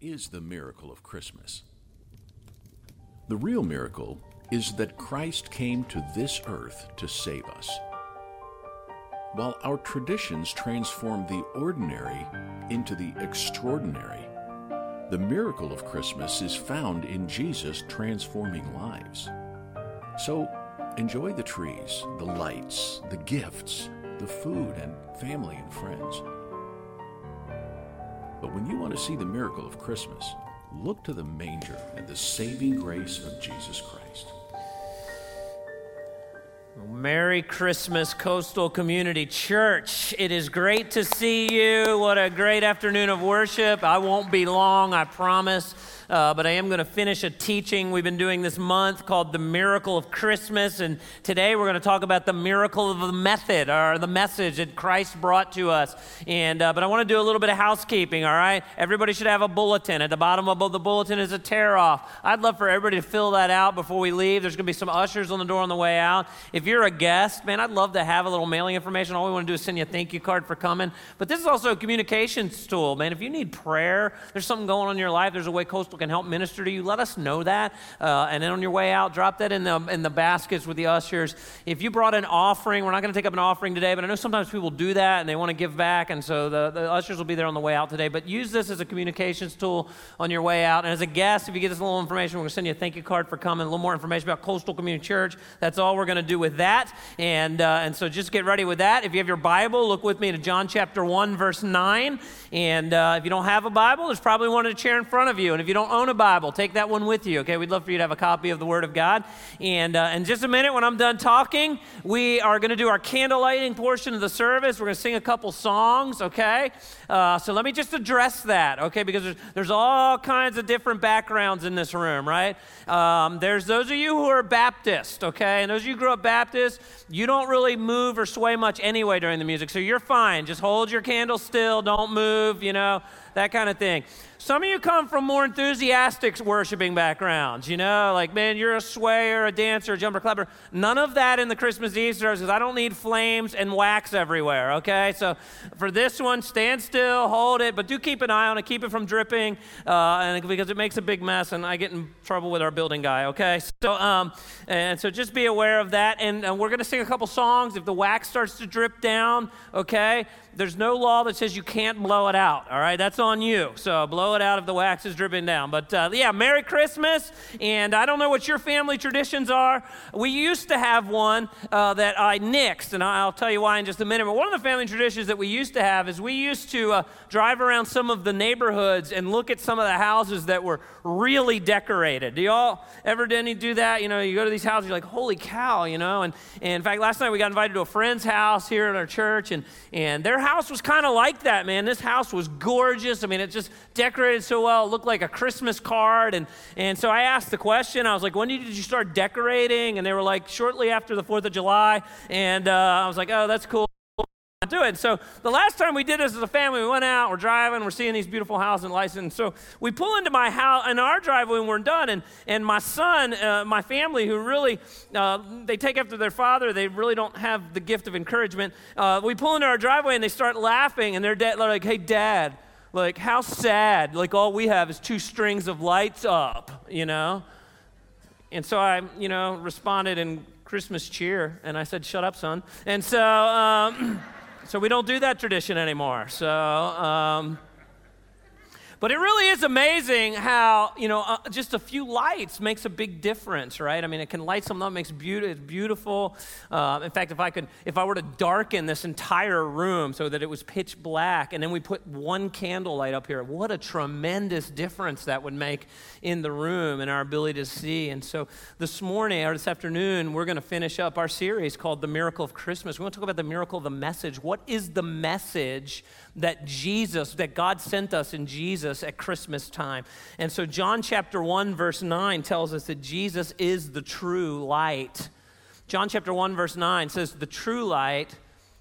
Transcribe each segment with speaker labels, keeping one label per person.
Speaker 1: is the miracle of Christmas? The real miracle is that Christ came to this earth to save us. While our traditions transform the ordinary into the extraordinary, the miracle of Christmas is found in Jesus transforming lives. So enjoy the trees, the lights, the gifts, the food, and family and friends. But when you want to see the miracle of Christmas, look to the manger and the saving grace of Jesus Christ.
Speaker 2: Merry Christmas, Coastal Community Church. It is great to see you. What a great afternoon of worship. I won't be long, I promise uh, but I am going to finish a teaching we've been doing this month called The Miracle of Christmas. And today we're going to talk about the miracle of the method or the message that Christ brought to us. And, uh, but I want to do a little bit of housekeeping, all right? Everybody should have a bulletin. At the bottom of the bulletin is a tear off. I'd love for everybody to fill that out before we leave. There's going to be some ushers on the door on the way out. If you're a guest, man, I'd love to have a little mailing information. All we want to do is send you a thank you card for coming. But this is also a communications tool, man. If you need prayer, there's something going on in your life, there's a way Coastal can help minister to you, let us know that. Uh, and then on your way out, drop that in the, in the baskets with the ushers. If you brought an offering, we're not going to take up an offering today, but I know sometimes people do that and they want to give back. And so the, the ushers will be there on the way out today. But use this as a communications tool on your way out. And as a guest, if you get us a little information, we're going to send you a thank you card for coming, a little more information about Coastal Community Church. That's all we're going to do with that. And, uh, and so just get ready with that. If you have your Bible, look with me to John chapter 1, verse 9. And uh, if you don't have a Bible, there's probably one in a chair in front of you. And if you don't own a Bible, take that one with you, okay? We'd love for you to have a copy of the Word of God. And uh, in just a minute, when I'm done talking, we are going to do our candle lighting portion of the service. We're going to sing a couple songs, okay? Uh, so let me just address that, okay? Because there's, there's all kinds of different backgrounds in this room, right? Um, there's those of you who are Baptist, okay? And those of you who grew up Baptist, you don't really move or sway much anyway during the music, so you're fine. Just hold your candle still, don't move, you know, that kind of thing. Some of you come from more enthusiastic worshiping backgrounds, you know, like, man, you're a swayer, a dancer, a jumper, clapper. None of that in the Christmas Eve service because I don't need flames and wax everywhere, okay? So for this one, stand still, hold it, but do keep an eye on it, keep it from dripping, uh, and because it makes a big mess, and I get in trouble with our building guy, okay? So, um, and so just be aware of that, and, and we're going to sing a couple songs. If the wax starts to drip down, okay, there's no law that says you can't blow it out, all right? That's on you. So blow it out if the wax is dripping down. But uh, yeah, Merry Christmas. And I don't know what your family traditions are. We used to have one uh, that I nixed, and I'll tell you why in just a minute. But one of the family traditions that we used to have is we used to uh, drive around some of the neighborhoods and look at some of the houses that were really decorated. Do y'all ever did any do that? You know, you go to these houses, you're like, holy cow, you know? And, and in fact, last night we got invited to a friend's house here at our church, and, and their house was kind of like that, man. This house was gorgeous. I mean, it just decorated so well. It looked like a Christmas card. And, and so I asked the question. I was like, when did you start decorating? And they were like, shortly after the 4th of July. And uh, I was like, oh, that's cool do it. So the last time we did this as a family, we went out, we're driving, we're seeing these beautiful houses and lights. And so we pull into my house, in our driveway when we're done. And, and my son, uh, my family, who really, uh, they take after their father, they really don't have the gift of encouragement. Uh, we pull into our driveway and they start laughing. And they're, they're like, hey, dad, like, how sad. Like, all we have is two strings of lights up, you know? And so I, you know, responded in Christmas cheer. And I said, shut up, son. And so, um, So we don't do that tradition anymore. So, um, but it really is amazing how, you know, uh, just a few lights makes a big difference, right? I mean, it can light something up, makes beauty, it's beautiful. Uh, in fact, if I could, if I were to darken this entire room so that it was pitch black, and then we put one candle light up here, what a tremendous difference that would make in the room and our ability to see. And so this morning or this afternoon, we're going to finish up our series called The Miracle of Christmas. We want to talk about the miracle of the message. What is the message that Jesus, that God sent us in Jesus at Christmas time. And so, John chapter 1, verse 9 tells us that Jesus is the true light. John chapter 1, verse 9 says, The true light,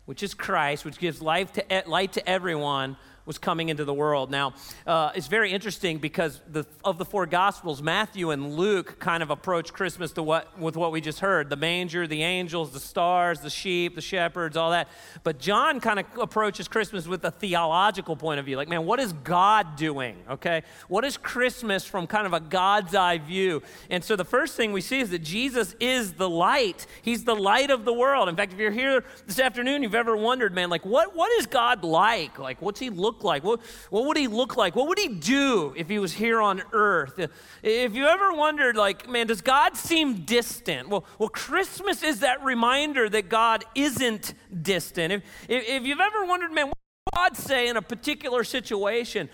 Speaker 2: which is Christ, which gives life to, light to everyone, was coming into the world. Now, uh, it's very interesting because the, of the four Gospels, Matthew and Luke kind of approach Christmas to what, with what we just heard the manger, the angels, the stars, the sheep, the shepherds, all that. But John kind of approaches Christmas with a theological point of view. Like, man, what is God doing? Okay? What is Christmas from kind of a God's eye view? And so the first thing we see is that Jesus is the light. He's the light of the world. In fact, if you're here this afternoon, you've ever wondered, man, like, what, what is God like? Like, what's he look like? What, what would he look like? What would he do if he was here on earth? If you ever wondered, like, man, does God seem distant? Well, well Christmas is that reminder that God isn't distant. If, if, you've ever wondered, man, what does God say in a particular situation?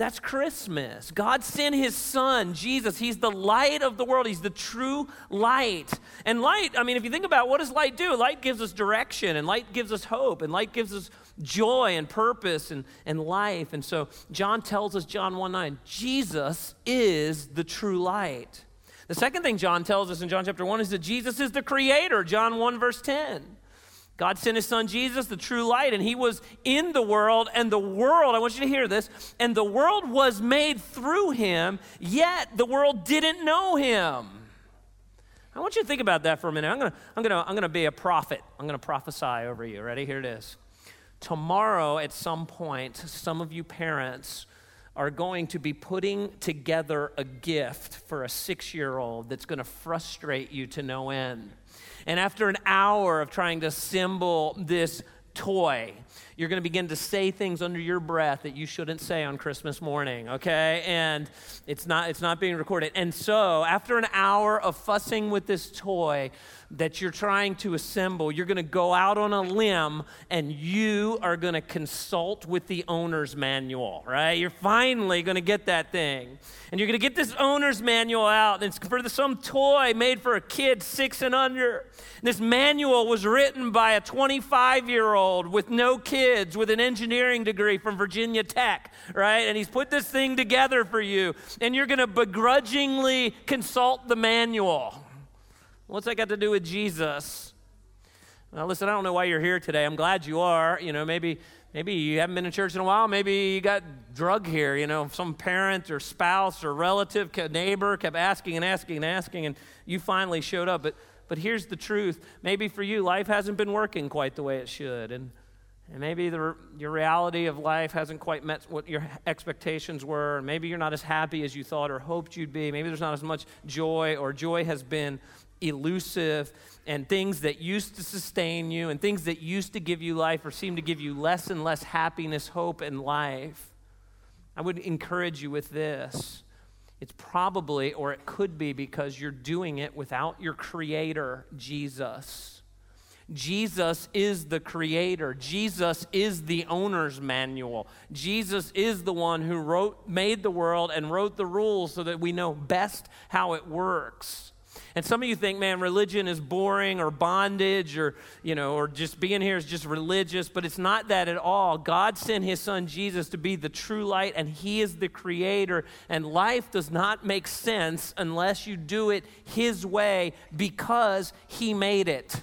Speaker 2: That's Christmas. God sent his son, Jesus. He's the light of the world. He's the true light. And light, I mean, if you think about what does light do? Light gives us direction, and light gives us hope, and light gives us joy and purpose and, and life. And so John tells us, John 1 9, Jesus is the true light. The second thing John tells us in John chapter 1 is that Jesus is the creator, John 1 verse 10. God sent his son Jesus, the true light, and he was in the world, and the world, I want you to hear this, and the world was made through him, yet the world didn't know him. I want you to think about that for a minute. I'm gonna, I'm gonna, I'm gonna be a prophet. I'm gonna prophesy over you. Ready? Here it is. Tomorrow, at some point, some of you parents are going to be putting together a gift for a six year old that's going to frustrate you to no end. And after an hour of trying to assemble this toy, you're going to begin to say things under your breath that you shouldn't say on Christmas morning, okay? And it's not it's not being recorded. And so, after an hour of fussing with this toy, that you're trying to assemble, you're going to go out on a limb and you are going to consult with the owner's manual, right? You're finally going to get that thing. And you're going to get this owner's manual out. And it's for some toy made for a kid six and under. This manual was written by a 25 year old with no kids, with an engineering degree from Virginia Tech, right? And he's put this thing together for you. And you're going to begrudgingly consult the manual. What's that got to do with Jesus? Now, listen, I don't know why you're here today. I'm glad you are. You know, maybe maybe you haven't been to church in a while. Maybe you got drug here. You know, some parent or spouse or relative, neighbor kept asking and asking and asking, and you finally showed up. But but here's the truth. Maybe for you, life hasn't been working quite the way it should, and and maybe the, your reality of life hasn't quite met what your expectations were. Maybe you're not as happy as you thought or hoped you'd be. Maybe there's not as much joy, or joy has been elusive and things that used to sustain you and things that used to give you life or seem to give you less and less happiness, hope, and life, I would encourage you with this. It's probably, or it could be, because you're doing it without your Creator, Jesus. Jesus is the creator. Jesus is the owner's manual. Jesus is the one who wrote, made the world and wrote the rules so that we know best how it works. And some of you think, man, religion is boring or bondage or, you know, or just being here is just religious, but it's not that at all. God sent his son Jesus to be the true light, and he is the creator. And life does not make sense unless you do it his way because he made it.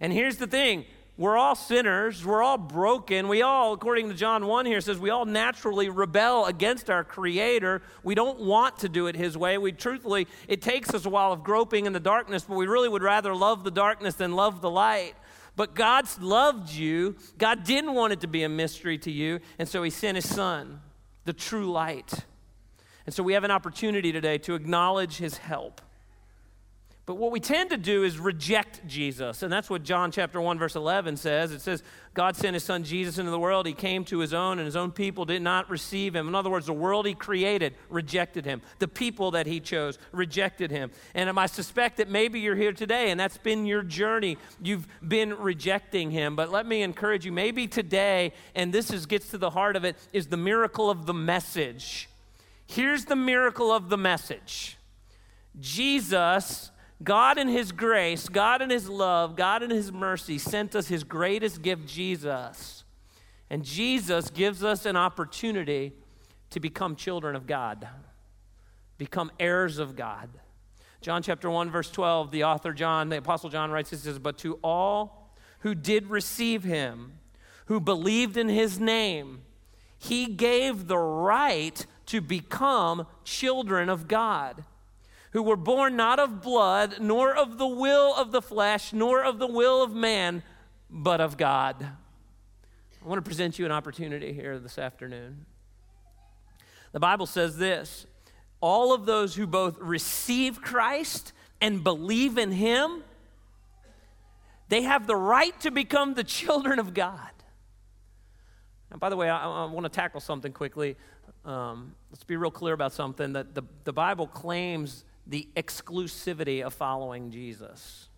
Speaker 2: And here's the thing we're all sinners. We're all broken. We all, according to John 1 here, says we all naturally rebel against our Creator. We don't want to do it His way. We truthfully, it takes us a while of groping in the darkness, but we really would rather love the darkness than love the light. But God's loved you. God didn't want it to be a mystery to you, and so He sent His Son, the true light. And so we have an opportunity today to acknowledge His help. But what we tend to do is reject Jesus. And that's what John chapter 1 verse 11 says. It says God sent his son Jesus into the world. He came to his own and his own people did not receive him. In other words, the world he created rejected him. The people that he chose rejected him. And I suspect that maybe you're here today and that's been your journey. You've been rejecting him. But let me encourage you, maybe today and this is gets to the heart of it is the miracle of the message. Here's the miracle of the message. Jesus God, in His grace, God, in His love, God, in His mercy, sent us His greatest gift, Jesus. And Jesus gives us an opportunity to become children of God, become heirs of God. John chapter 1, verse 12, the author John, the apostle John writes, he says, But to all who did receive him, who believed in his name, He gave the right to become children of God, who were born not of blood, nor of the will of the flesh, nor of the will of man, but of God. I want to present you an opportunity here this afternoon. The Bible says this all of those who both receive Christ and believe in Him, they have the right to become the children of God. And by the way, I, I want to tackle something quickly. Um, let's be real clear about something that the, the Bible claims the exclusivity of following Jesus.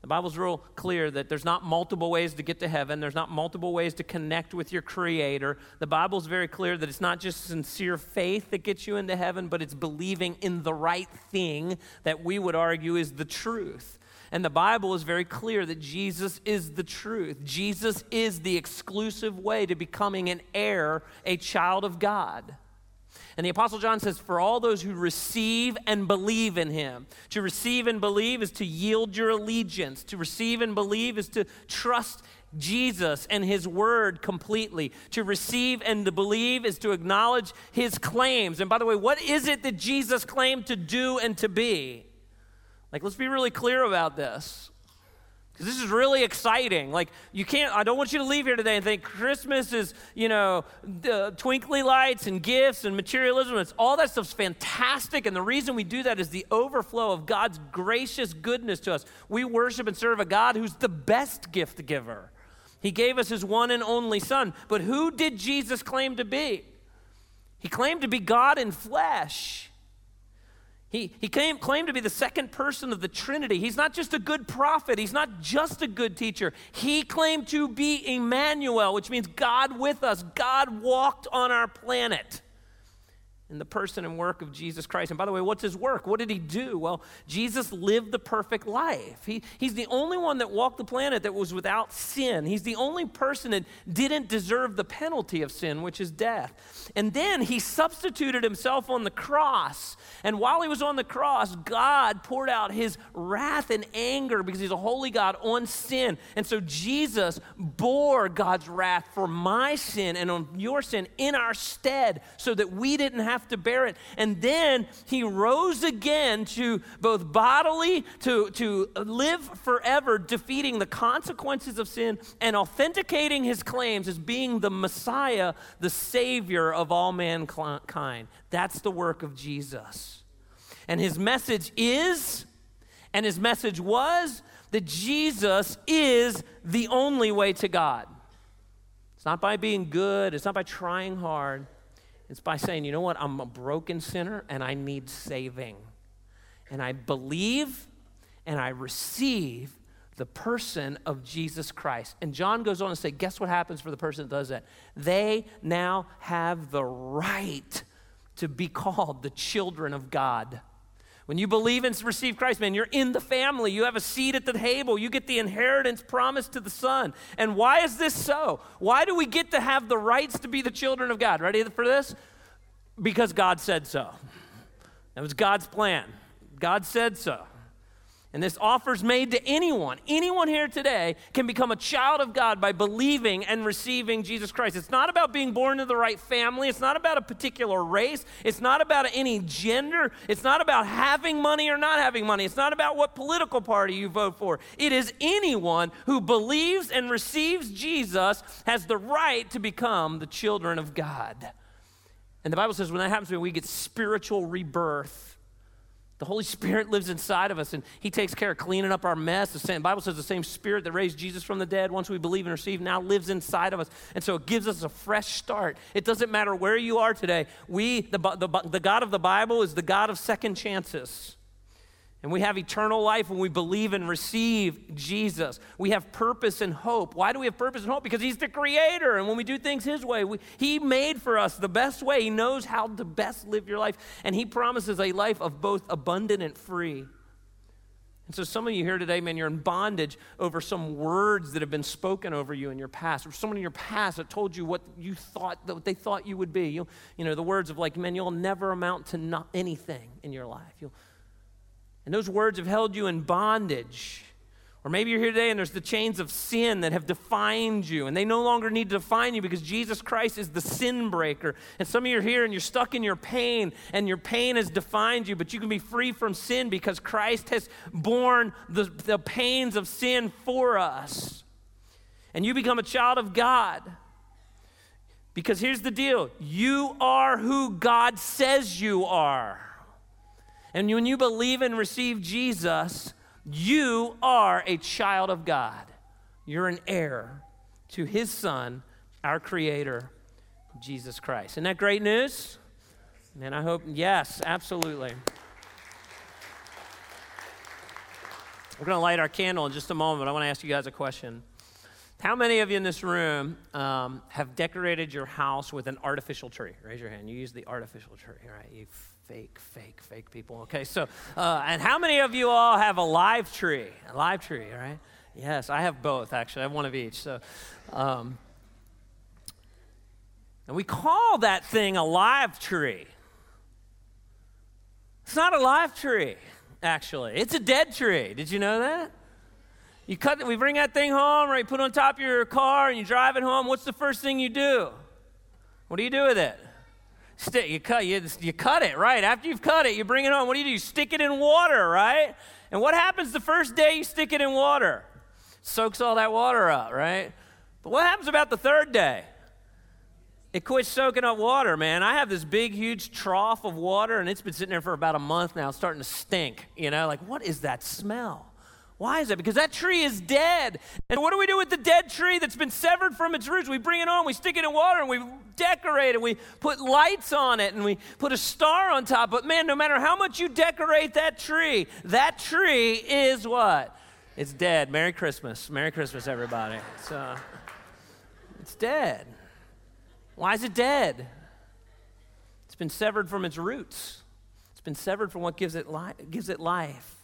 Speaker 2: The Bible's real clear that there's not multiple ways to get to heaven. There's not multiple ways to connect with your Creator. The Bible's very clear that it's not just sincere faith that gets you into heaven, but it's believing in the right thing that we would argue is the truth. And the Bible is very clear that Jesus is the truth. Jesus is the exclusive way to becoming an heir, a child of God. And the Apostle John says, For all those who receive and believe in him. To receive and believe is to yield your allegiance. To receive and believe is to trust Jesus and his word completely. To receive and to believe is to acknowledge his claims. And by the way, what is it that Jesus claimed to do and to be? Like, let's be really clear about this. Because this is really exciting. Like, you can't, I don't want you to leave here today and think Christmas is, you know, the twinkly lights and gifts and materialism. It's all that stuff's fantastic. And the reason we do that is the overflow of God's gracious goodness to us. We worship and serve a God who's the best gift giver. He gave us his one and only Son. But who did Jesus claim to be? He claimed to be God in flesh. He, he claimed to be the second person of the Trinity. He's not just a good prophet, he's not just a good teacher. He claimed to be Emmanuel, which means God with us. God walked on our planet in the person and work of Jesus Christ. And by the way, what's his work? What did he do? Well, Jesus lived the perfect life. He, he's the only one that walked the planet that was without sin. He's the only person that didn't deserve the penalty of sin, which is death. And then he substituted himself on the cross. And while he was on the cross, God poured out his wrath and anger because he's a holy God on sin. And so Jesus bore God's wrath for my sin and on your sin in our stead so that we didn't have have to bear it. And then he rose again to both bodily, to, to live forever, defeating the consequences of sin and authenticating his claims as being the Messiah, the Savior of all mankind. That's the work of Jesus. And his message is, and his message was, that Jesus is the only way to God. It's not by being good, it's not by trying hard. It's by saying, you know what, I'm a broken sinner and I need saving. And I believe and I receive the person of Jesus Christ. And John goes on to say, guess what happens for the person that does that? They now have the right to be called the children of God. When you believe and receive Christ, man, you're in the family. You have a seat at the table. You get the inheritance promised to the Son. And why is this so? Why do we get to have the rights to be the children of God? Ready for this? Because God said so. That was God's plan. God said so. And this offer's made to anyone. Anyone here today can become a child of God by believing and receiving Jesus Christ. It's not about being born into the right family. It's not about a particular race. It's not about any gender. It's not about having money or not having money. It's not about what political party you vote for. It is anyone who believes and receives Jesus has the right to become the children of God. And the Bible says when that happens, we get spiritual rebirth. The Holy Spirit lives inside of us and He takes care of cleaning up our mess. The same, Bible says the same Spirit that raised Jesus from the dead, once we believe and receive, now lives inside of us. And so it gives us a fresh start. It doesn't matter where you are today. We, the, the, the God of the Bible, is the God of second chances. And we have eternal life when we believe and receive Jesus. We have purpose and hope. Why do we have purpose and hope? Because He's the Creator. And when we do things His way, we, He made for us the best way. He knows how to best live your life. And He promises a life of both abundant and free. And so, some of you here today, man, you're in bondage over some words that have been spoken over you in your past, or someone in your past that told you what you thought, what they thought you would be. You, you know, the words of like, man, you'll never amount to not anything in your life. You'll and those words have held you in bondage. Or maybe you're here today and there's the chains of sin that have defined you, and they no longer need to define you because Jesus Christ is the sin breaker. And some of you are here and you're stuck in your pain, and your pain has defined you, but you can be free from sin because Christ has borne the, the pains of sin for us. And you become a child of God. Because here's the deal you are who God says you are. And when you believe and receive Jesus, you are a child of God. You're an heir to his son, our creator, Jesus Christ. Isn't that great news? And I hope, yes, absolutely. We're going to light our candle in just a moment. I want to ask you guys a question. How many of you in this room um, have decorated your house with an artificial tree? Raise your hand. You use the artificial tree, right? You fake, fake, fake people. Okay, so, uh, and how many of you all have a live tree? A live tree, right? Yes, I have both, actually. I have one of each. So, um, and we call that thing a live tree. It's not a live tree, actually. It's a dead tree. Did you know that? You cut, we bring that thing home, right? You put it on top of your car and you drive it home. What's the first thing you do? What do you do with it? Stick, you cut, you, you cut it, right? After you've cut it, you bring it home. What do you do? You stick it in water, right? And what happens the first day you stick it in water? soaks all that water up, right? But what happens about the third day? It quits soaking up water, man. I have this big, huge trough of water, and it's been sitting there for about a month now, it's starting to stink. You know, like, what is that smell? Why is that? Because that tree is dead. And what do we do with the dead tree that's been severed from its roots? We bring it on, we stick it in water, and we decorate it. We put lights on it, and we put a star on top. But man, no matter how much you decorate that tree, that tree is what? It's dead. Merry Christmas. Merry Christmas, everybody. It's, uh, it's dead. Why is it dead? It's been severed from its roots. It's been severed from what gives it, li- gives it life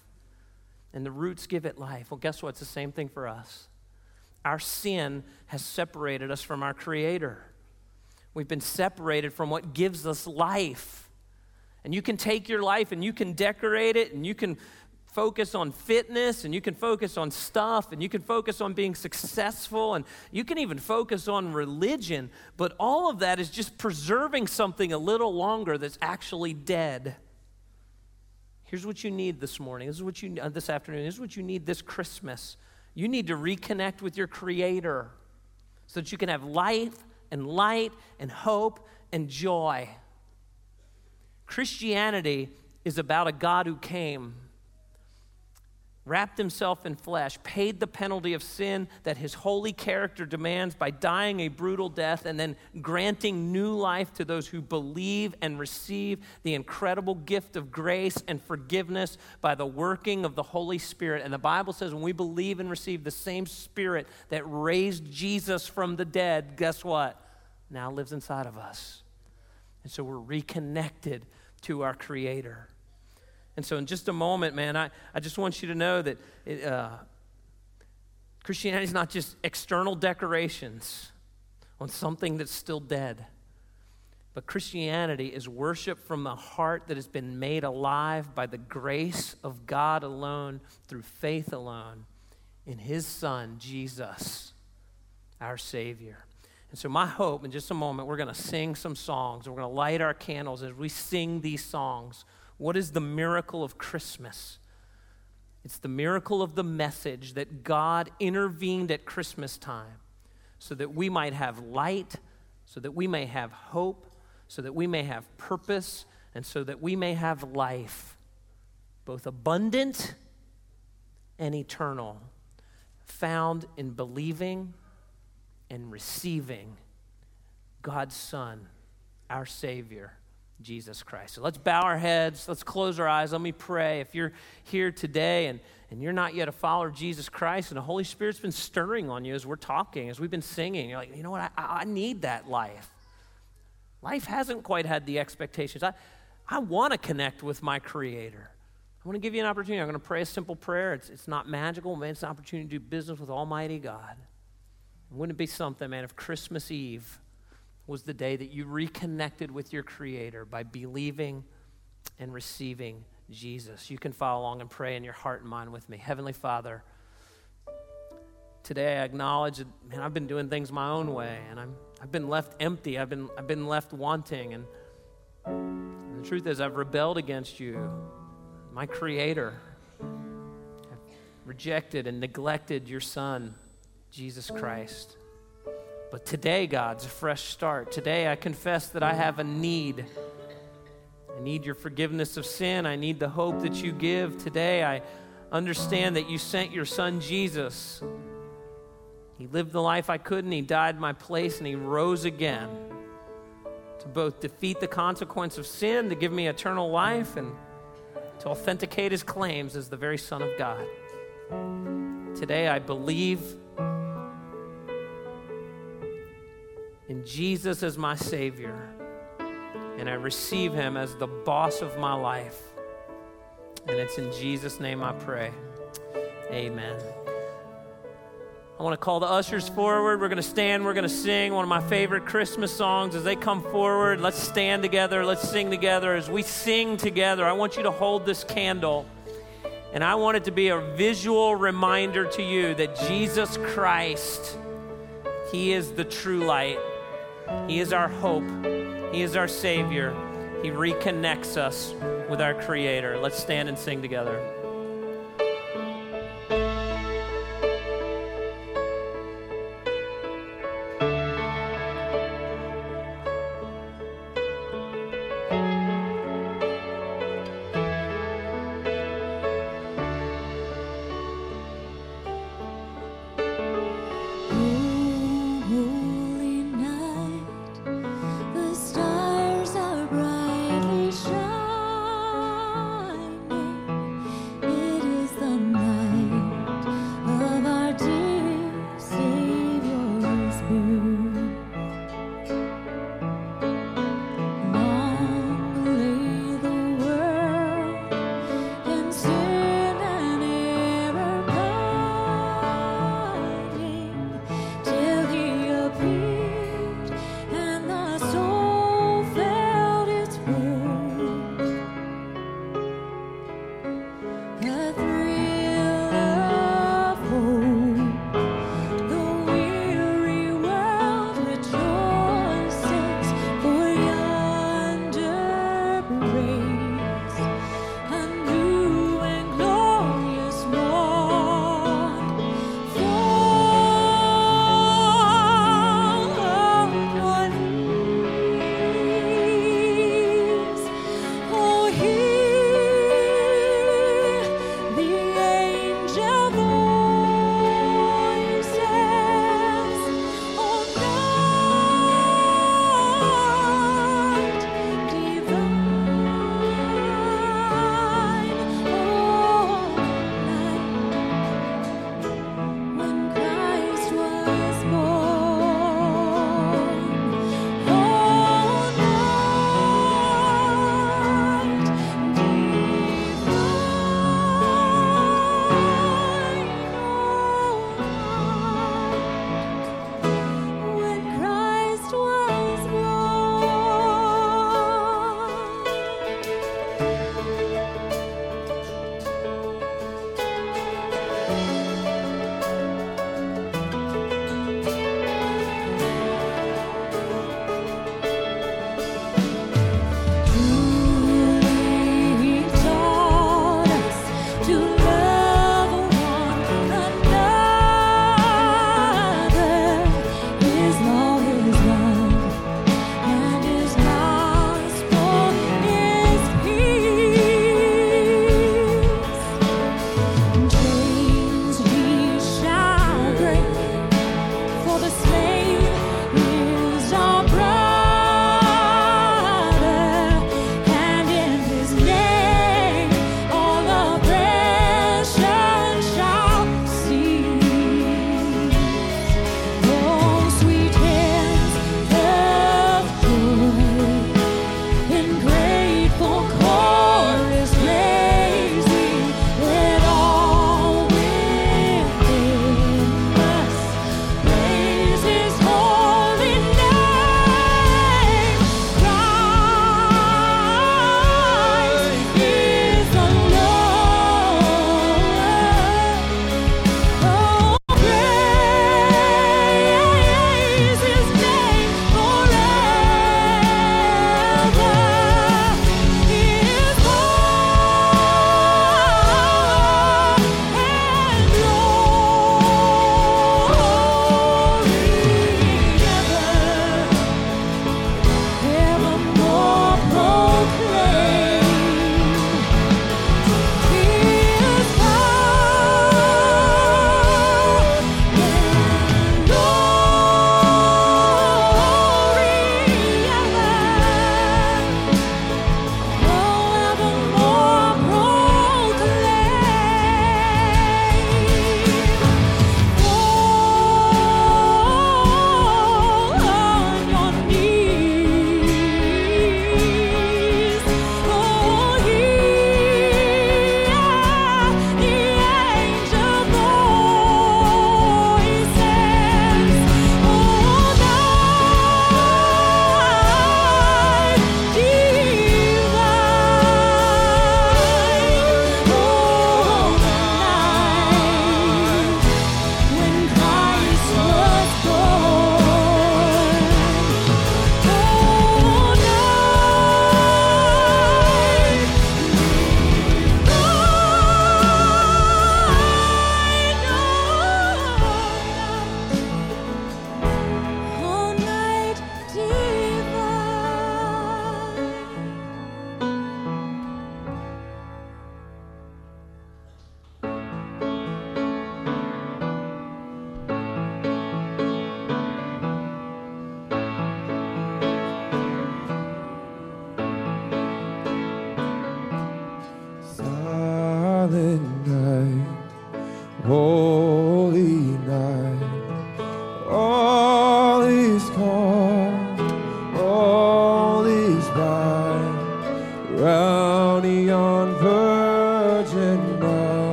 Speaker 2: and the roots give it life. Well, guess what? It's the same thing for us. Our sin has separated us from our Creator. We've been separated from what gives us life. And you can take your life and you can decorate it and you can focus on fitness and you can focus on stuff and you can focus on being successful and you can even focus on religion, but all of that is just preserving something a little longer that's actually dead. Here's what you need this morning. This is what you uh, this afternoon. This is what you need this Christmas. You need to reconnect with your creator so that you can have life and light and hope and joy. Christianity is about a God who came wrapped himself in flesh, paid the penalty of sin that his holy character demands by dying a brutal death, and then granting new life to those who believe and receive the incredible gift of grace and forgiveness by the working of the Holy Spirit. And the Bible says when we believe and receive the same Spirit that raised Jesus from the dead, guess what? Now lives inside of us. And so we're reconnected to our Creator. And so, in just a moment, man, I, I just want you to know that it, uh, Christianity is not just external decorations on something that's still dead. But Christianity is worship from a heart that has been made alive by the grace of God alone, through faith alone, in His Son, Jesus, our Savior. And so, my hope in just a moment, we're going to sing some songs. We're going to light our candles as we sing these songs. What is the miracle of Christmas? It's the miracle of the message that God intervened at Christmas time so that we might have light, so that we may have hope, so that we may have purpose, and so that we may have life, both abundant and eternal, found in believing and receiving God's Son, our Savior Jesus Christ. So let's bow our heads. Let's close our eyes. Let me pray. If you're here today and, and you're not yet a follower of Jesus Christ and the Holy Spirit's been stirring on you as we're talking, as we've been singing, you're like, you know what? I, I need that life. Life hasn't quite had the expectations. I, I want to connect with my Creator. I want to give you an opportunity. I'm going to pray a simple prayer. It's, it's not magical, man. It's an opportunity to do business with Almighty God. Wouldn't it be something, man, if Christmas Eve was the day that you reconnected with your Creator by believing and receiving Jesus. You can follow along and pray in your heart and mind with me. Heavenly Father, today I acknowledge that, man, I've been doing things my own way and I'm, I've been left empty. I've been, I've been left wanting. And, and the truth is, I've rebelled against you, my Creator. I've rejected and neglected your Son, Jesus Christ. But today, God's a fresh start. Today, I confess that I have a need. I need your forgiveness of sin. I need the hope that you give. Today, I understand that you sent your son Jesus. He lived the life I couldn't, he died my place, and he rose again to both defeat the consequence of sin, to give me eternal life, and to authenticate his claims as the very Son of God. Today, I believe in Jesus as my Savior, and I receive Him as the boss of my life. And it's in Jesus' name I pray. Amen. I want to call the ushers forward. We're going to stand. We're going to sing one of my favorite Christmas songs. As they come forward, let's stand together. Let's sing together. As we sing together, I want you to hold this candle. And I want it to be a visual reminder to you that Jesus Christ, He is the true light. He is our hope. He is our Savior. He reconnects us with our Creator. Let's stand and sing together.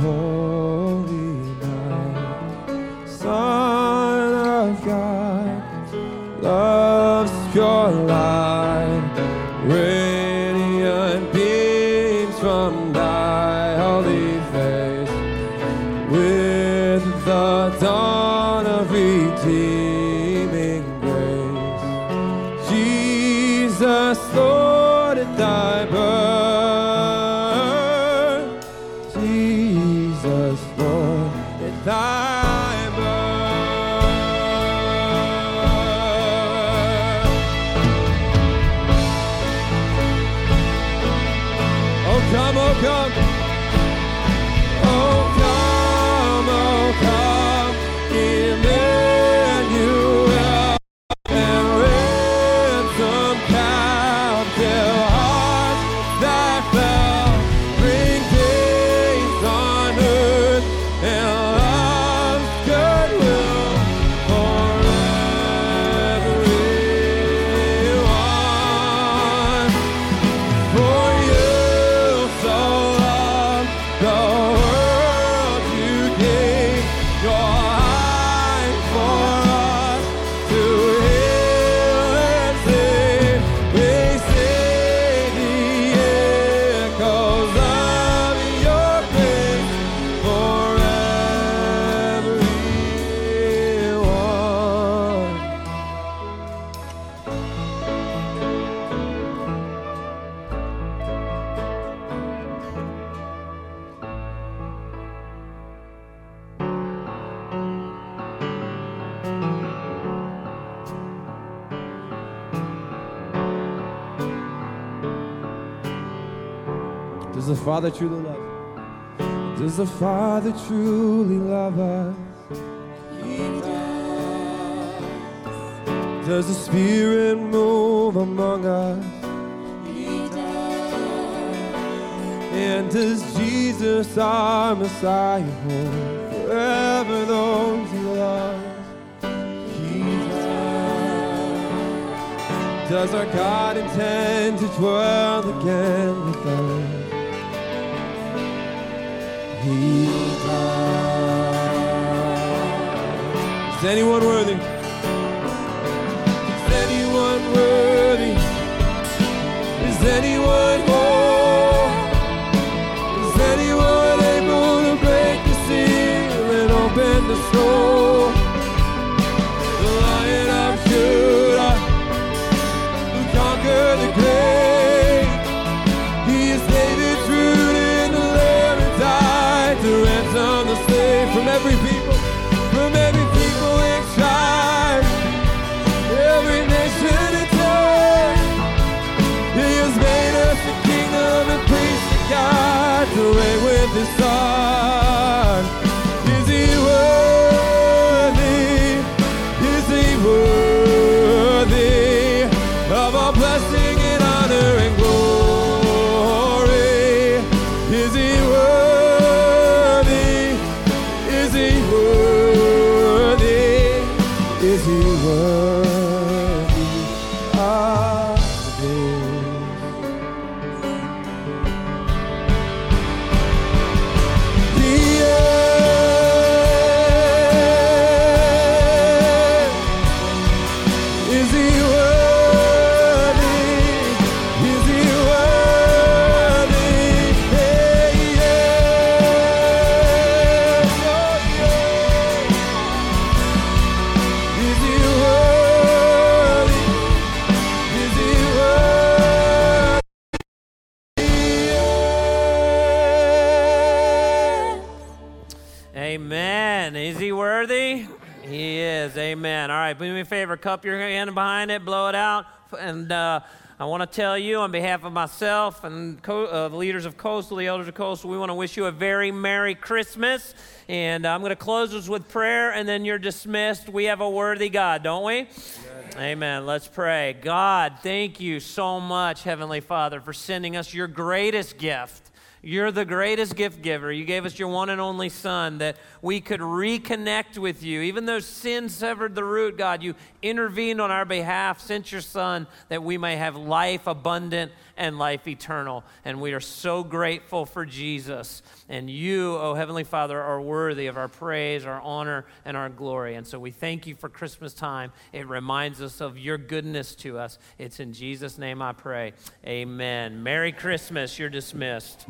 Speaker 3: holy night, Son of God, love's pure. Father truly love? Does the Father truly love us? He does. Does the Spirit move among us? He does. And does Jesus, our Messiah, hold forever those he loves? He does. Does our God intend to dwell again with us? Is anyone worthy? Is anyone worthy? Is anyone whole? Is anyone able to break the seal and open the scroll? Reign with His Son.
Speaker 2: Is he worthy? He is. Amen. All right, do me a favor. Cup your hand behind it, blow it out. And uh, I want to tell you, on behalf of myself and co- uh, the leaders of Coastal, the elders of Coastal, we want to wish you a very Merry Christmas. And I'm going to close this with prayer, and then you're dismissed. We have a worthy God, don't we? Amen. Let's pray. God, thank you so much, Heavenly Father, for sending us your greatest gift. You're the greatest gift giver. You gave us your one and only Son that we could reconnect with you. Even though sin severed the root, God, you intervened on our behalf, sent your Son that we may have life abundant and life eternal. And we are so grateful for Jesus. And you, oh Heavenly Father, are worthy of our praise, our honor, and our glory. And so we thank you for Christmas time. It reminds us of your goodness to us. It's in Jesus' name I pray. Amen. Merry Christmas. You're dismissed.